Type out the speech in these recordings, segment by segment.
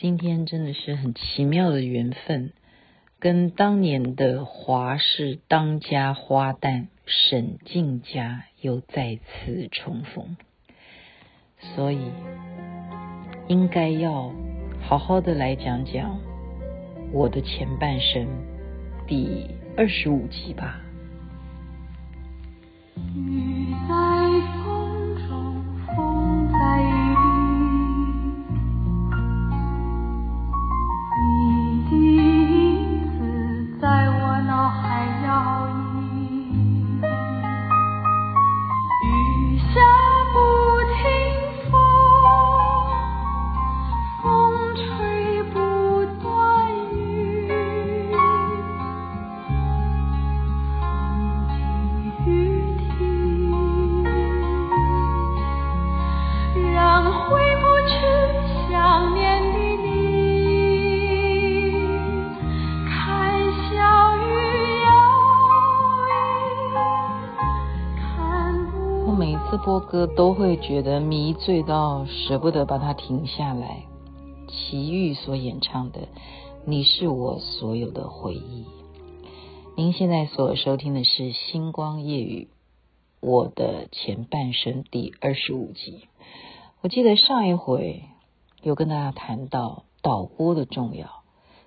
今天真的是很奇妙的缘分，跟当年的华氏当家花旦沈静佳又再次重逢，所以应该要好好的来讲讲我的前半生第二十五集吧。雨歌都会觉得迷醉到舍不得把它停下来。齐豫所演唱的《你是我所有的回忆》。您现在所收听的是《星光夜语》，我的前半生第二十五集。我记得上一回有跟大家谈到导播的重要，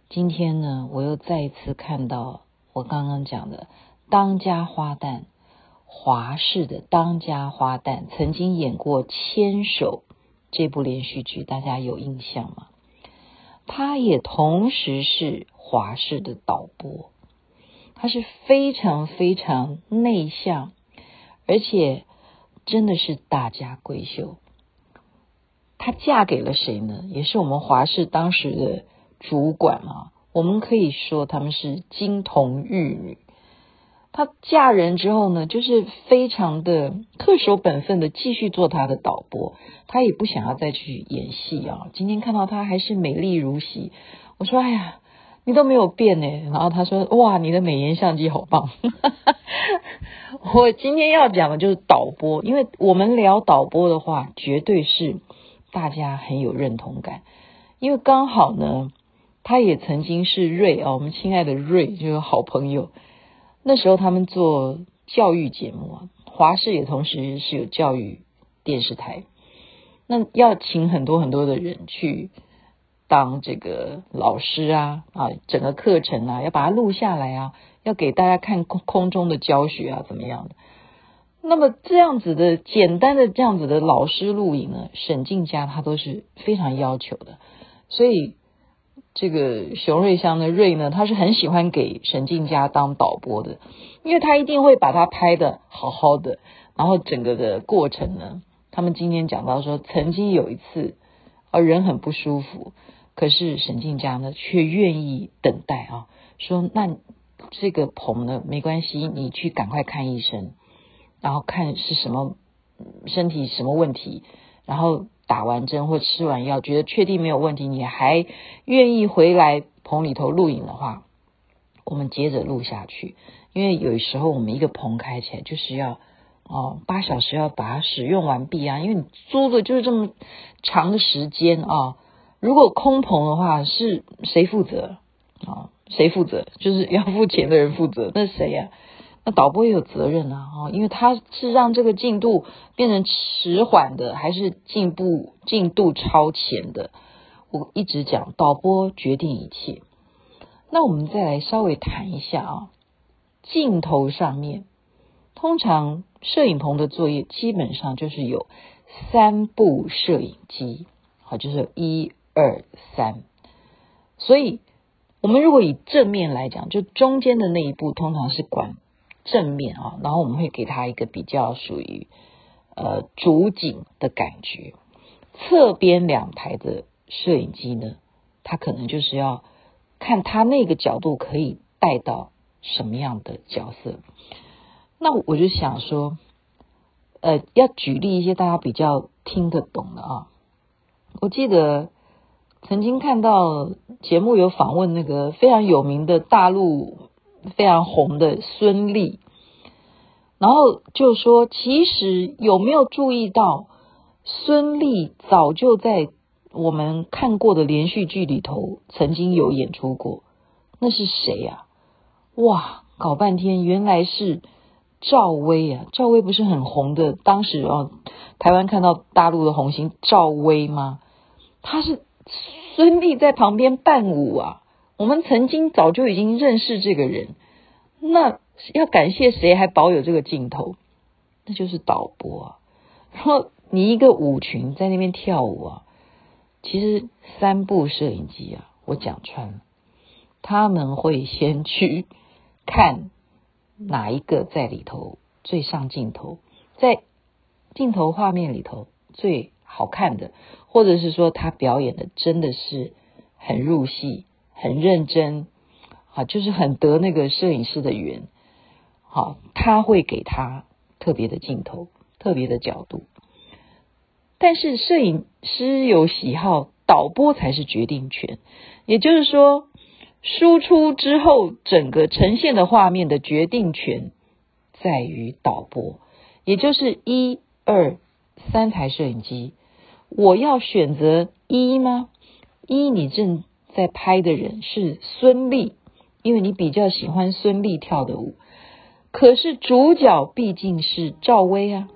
今天呢，我又再一次看到我刚刚讲的当家花旦。华氏的当家花旦曾经演过《牵手》这部连续剧，大家有印象吗？他也同时是华氏的导播，他是非常非常内向，而且真的是大家闺秀。她嫁给了谁呢？也是我们华氏当时的主管啊，我们可以说他们是金童玉女。她嫁人之后呢，就是非常的恪守本分的继续做她的导播，她也不想要再去演戏啊。今天看到她还是美丽如昔，我说：“哎呀，你都没有变呢。”然后她说：“哇，你的美颜相机好棒。” 我今天要讲的就是导播，因为我们聊导播的话，绝对是大家很有认同感，因为刚好呢，他也曾经是瑞啊，我们亲爱的瑞就是好朋友。那时候他们做教育节目啊，华视也同时是有教育电视台，那要请很多很多的人去当这个老师啊啊，整个课程啊要把它录下来啊，要给大家看空空中的教学啊怎么样的。那么这样子的简单的这样子的老师录影呢，沈静佳他都是非常要求的，所以。这个熊瑞香的瑞呢，他是很喜欢给沈静佳当导播的，因为他一定会把他拍得好好的，然后整个的过程呢，他们今天讲到说，曾经有一次，啊人很不舒服，可是沈静佳呢却愿意等待啊，说那这个棚呢没关系，你去赶快看医生，然后看是什么身体什么问题，然后。打完针或吃完药，觉得确定没有问题，你还愿意回来棚里头录影的话，我们接着录下去。因为有时候我们一个棚开起来就是要哦八小时要把它使用完毕啊，因为你租的就是这么长的时间啊。如果空棚的话，是谁负责啊？谁负责？就是要付钱的人负责，那谁呀？那导播也有责任啊，哦，因为他是让这个进度变成迟缓的，还是进步进度超前的？我一直讲导播决定一切。那我们再来稍微谈一下啊，镜头上面，通常摄影棚的作业基本上就是有三部摄影机，好，就是一二三。所以，我们如果以正面来讲，就中间的那一部通常是管。正面啊，然后我们会给他一个比较属于呃主景的感觉。侧边两台的摄影机呢，它可能就是要看他那个角度可以带到什么样的角色。那我就想说，呃，要举例一些大家比较听得懂的啊。我记得曾经看到节目有访问那个非常有名的大陆。非常红的孙俪，然后就说，其实有没有注意到，孙俪早就在我们看过的连续剧里头曾经有演出过，那是谁呀？哇，搞半天原来是赵薇啊！赵薇不是很红的，当时哦，台湾看到大陆的红星赵薇吗？她是孙俪在旁边伴舞啊！我们曾经早就已经认识这个人，那要感谢谁还保有这个镜头？那就是导播啊！然后你一个舞群在那边跳舞啊，其实三部摄影机啊，我讲穿了，他们会先去。看哪一个在里头最上镜头，在镜头画面里头最好看的，或者是说他表演的真的是很入戏、很认真，啊，就是很得那个摄影师的缘，好，他会给他特别的镜头、特别的角度。但是摄影师有喜好，导播才是决定权，也就是说。输出之后，整个呈现的画面的决定权在于导播，也就是一二三台摄影机。我要选择一吗？一，你正在拍的人是孙俪，因为你比较喜欢孙俪跳的舞。可是主角毕竟是赵薇啊，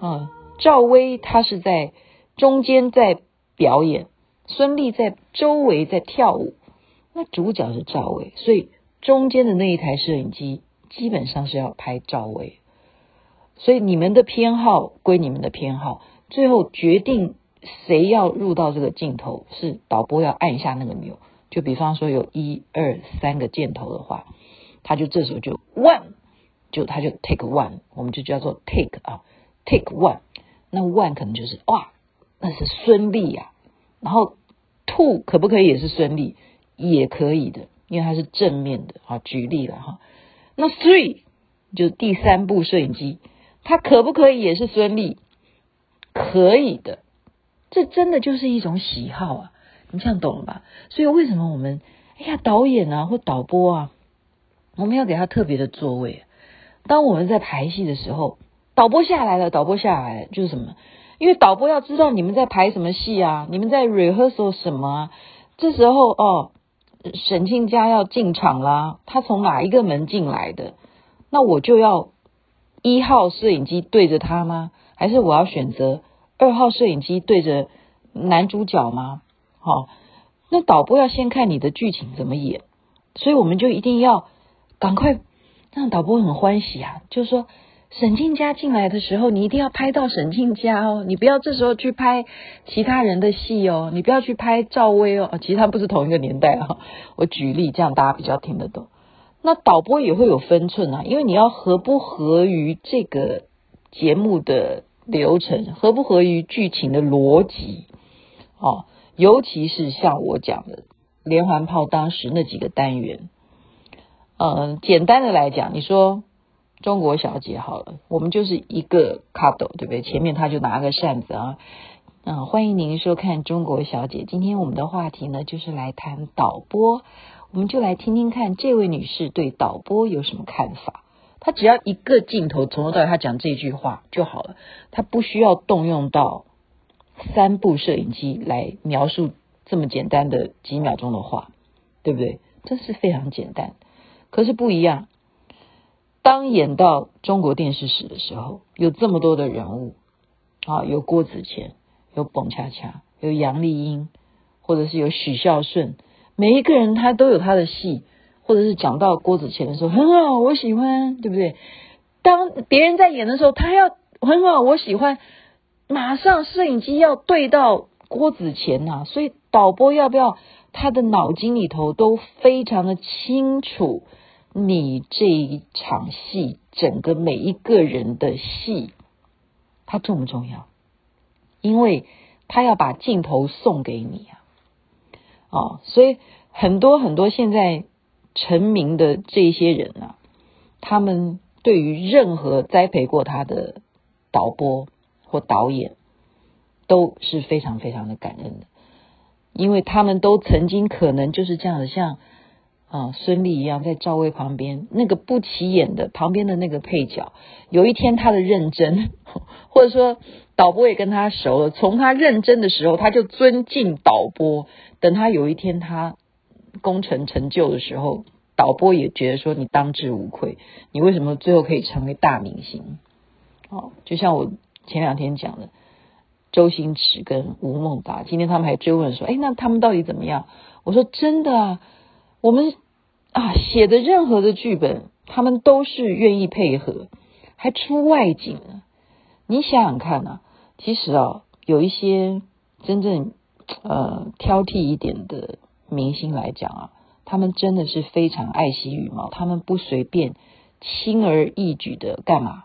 啊，赵薇她是在中间在表演，孙俪在周围在跳舞。那主角是赵薇，所以中间的那一台摄影机基本上是要拍赵薇，所以你们的偏好归你们的偏好，最后决定谁要入到这个镜头，是导播要按下那个钮。就比方说有一二三个箭头的话，他就这时候就 one，就他就 take one，我们就叫做 take 啊，take one。那 one 可能就是哇，那是孙俪啊，然后 two 可不可以也是孙俪？也可以的，因为它是正面的啊。举例了哈，那 three 就是第三部摄影机，它可不可以也是孙俪？可以的，这真的就是一种喜好啊，你这样懂了吧？所以为什么我们哎呀导演啊或导播啊，我们要给他特别的座位？当我们在排戏的时候，导播下来了，导播下来了就是什么？因为导播要知道你们在排什么戏啊，你们在 rehearsal 什么啊？这时候哦。沈庆家要进场啦，他从哪一个门进来的？那我就要一号摄影机对着他吗？还是我要选择二号摄影机对着男主角吗？好，那导播要先看你的剧情怎么演，所以我们就一定要赶快让导播很欢喜啊，就是说。沈庆家进来的时候，你一定要拍到沈庆家哦，你不要这时候去拍其他人的戏哦，你不要去拍赵薇哦，其实他不是同一个年代啊。我举例，这样大家比较听得懂。那导播也会有分寸啊，因为你要合不合于这个节目的流程，合不合于剧情的逻辑哦。尤其是像我讲的连环炮当时那几个单元，嗯，简单的来讲，你说。中国小姐好了，我们就是一个 couple，对不对？前面他就拿个扇子啊，嗯，欢迎您收看中国小姐。今天我们的话题呢，就是来谈导播，我们就来听听看这位女士对导播有什么看法。他只要一个镜头从头到尾他讲这句话就好了，他不需要动用到三部摄影机来描述这么简单的几秒钟的话，对不对？这是非常简单，可是不一样。当演到中国电视史的时候，有这么多的人物啊，有郭子乾，有澎恰恰，有杨丽英，或者是有许孝舜，每一个人他都有他的戏，或者是讲到郭子乾的时候，很好，我喜欢，对不对？当别人在演的时候，他要很好，我喜欢，马上摄影机要对到郭子乾呐、啊，所以导播要不要他的脑筋里头都非常的清楚。你这一场戏，整个每一个人的戏，他重不重要？因为他要把镜头送给你啊！哦，所以很多很多现在成名的这些人啊，他们对于任何栽培过他的导播或导演，都是非常非常的感恩的，因为他们都曾经可能就是这样的，像。啊孙俪一样，在赵薇旁边那个不起眼的旁边的那个配角，有一天他的认真，或者说导播也跟他熟了，从他认真的时候他就尊敬导播，等他有一天他功成成就的时候，导播也觉得说你当之无愧，你为什么最后可以成为大明星？哦，就像我前两天讲的。周星驰跟吴孟达，今天他们还追问说：“哎，那他们到底怎么样？”我说：“真的啊，我们啊写的任何的剧本，他们都是愿意配合，还出外景呢。你想想看啊，其实啊，有一些真正呃挑剔一点的明星来讲啊，他们真的是非常爱惜羽毛，他们不随便轻而易举的干嘛，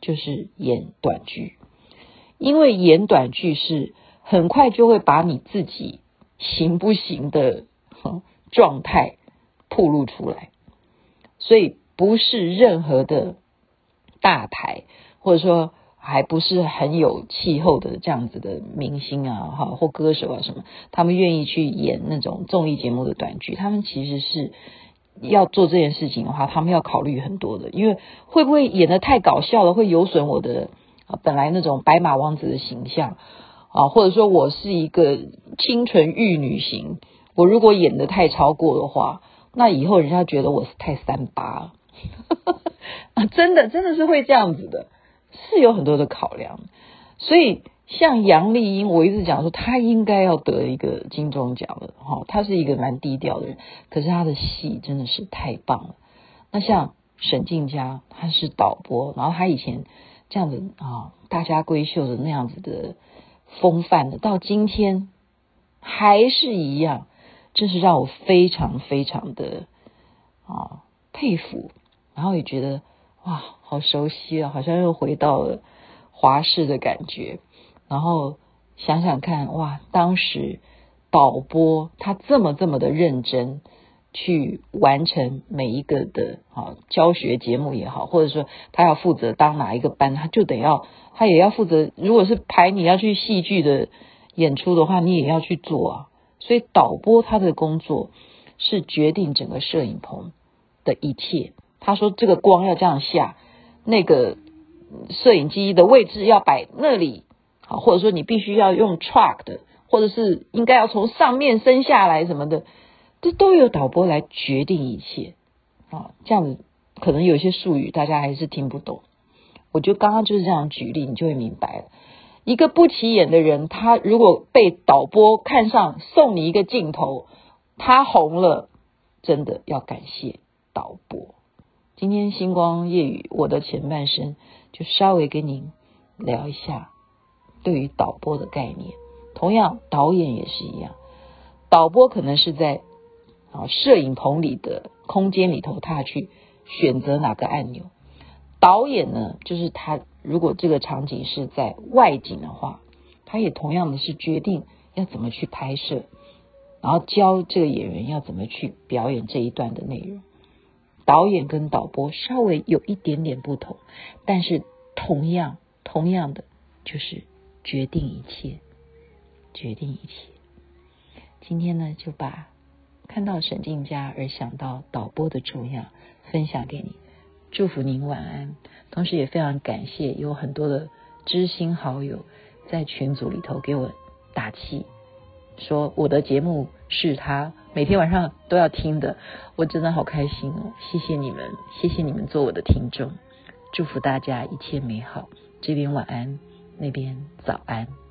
就是演短剧。”因为演短剧是很快就会把你自己行不行的状态暴露出来，所以不是任何的大牌，或者说还不是很有气候的这样子的明星啊，哈或歌手啊什么，他们愿意去演那种综艺节目的短剧，他们其实是要做这件事情的话，他们要考虑很多的，因为会不会演得太搞笑了，会有损我的。啊，本来那种白马王子的形象啊，或者说我是一个清纯玉女型，我如果演得太超过的话，那以后人家觉得我是太三八了，啊，真的真的是会这样子的，是有很多的考量。所以像杨丽英，我一直讲说她应该要得一个金钟奖的哈，她是一个蛮低调的人，可是她的戏真的是太棒了。那像沈静佳，她是导播，然后她以前。这样子啊，大家闺秀的那样子的风范的，到今天还是一样，真是让我非常非常的啊佩服，然后也觉得哇，好熟悉啊，好像又回到了华视的感觉。然后想想看，哇，当时导播他这么这么的认真。去完成每一个的啊教学节目也好，或者说他要负责当哪一个班，他就得要他也要负责。如果是排你要去戏剧的演出的话，你也要去做啊。所以导播他的工作是决定整个摄影棚的一切。他说这个光要这样下，那个摄影机的位置要摆那里啊，或者说你必须要用 truck 的，或者是应该要从上面升下来什么的。这都由导播来决定一切啊，这样子可能有些术语大家还是听不懂。我觉得刚刚就是这样举例，你就会明白了。一个不起眼的人，他如果被导播看上，送你一个镜头，他红了，真的要感谢导播。今天星光夜雨我的前半生就稍微跟您聊一下对于导播的概念。同样，导演也是一样，导播可能是在。啊，摄影棚里的空间里头，他去选择哪个按钮。导演呢，就是他如果这个场景是在外景的话，他也同样的是决定要怎么去拍摄，然后教这个演员要怎么去表演这一段的内容。导演跟导播稍微有一点点不同，但是同样同样的就是决定一切，决定一切。今天呢，就把。看到沈静佳而想到导播的重要，分享给你，祝福您晚安。同时也非常感谢有很多的知心好友在群组里头给我打气，说我的节目是他每天晚上都要听的，我真的好开心哦！谢谢你们，谢谢你们做我的听众，祝福大家一切美好。这边晚安，那边早安。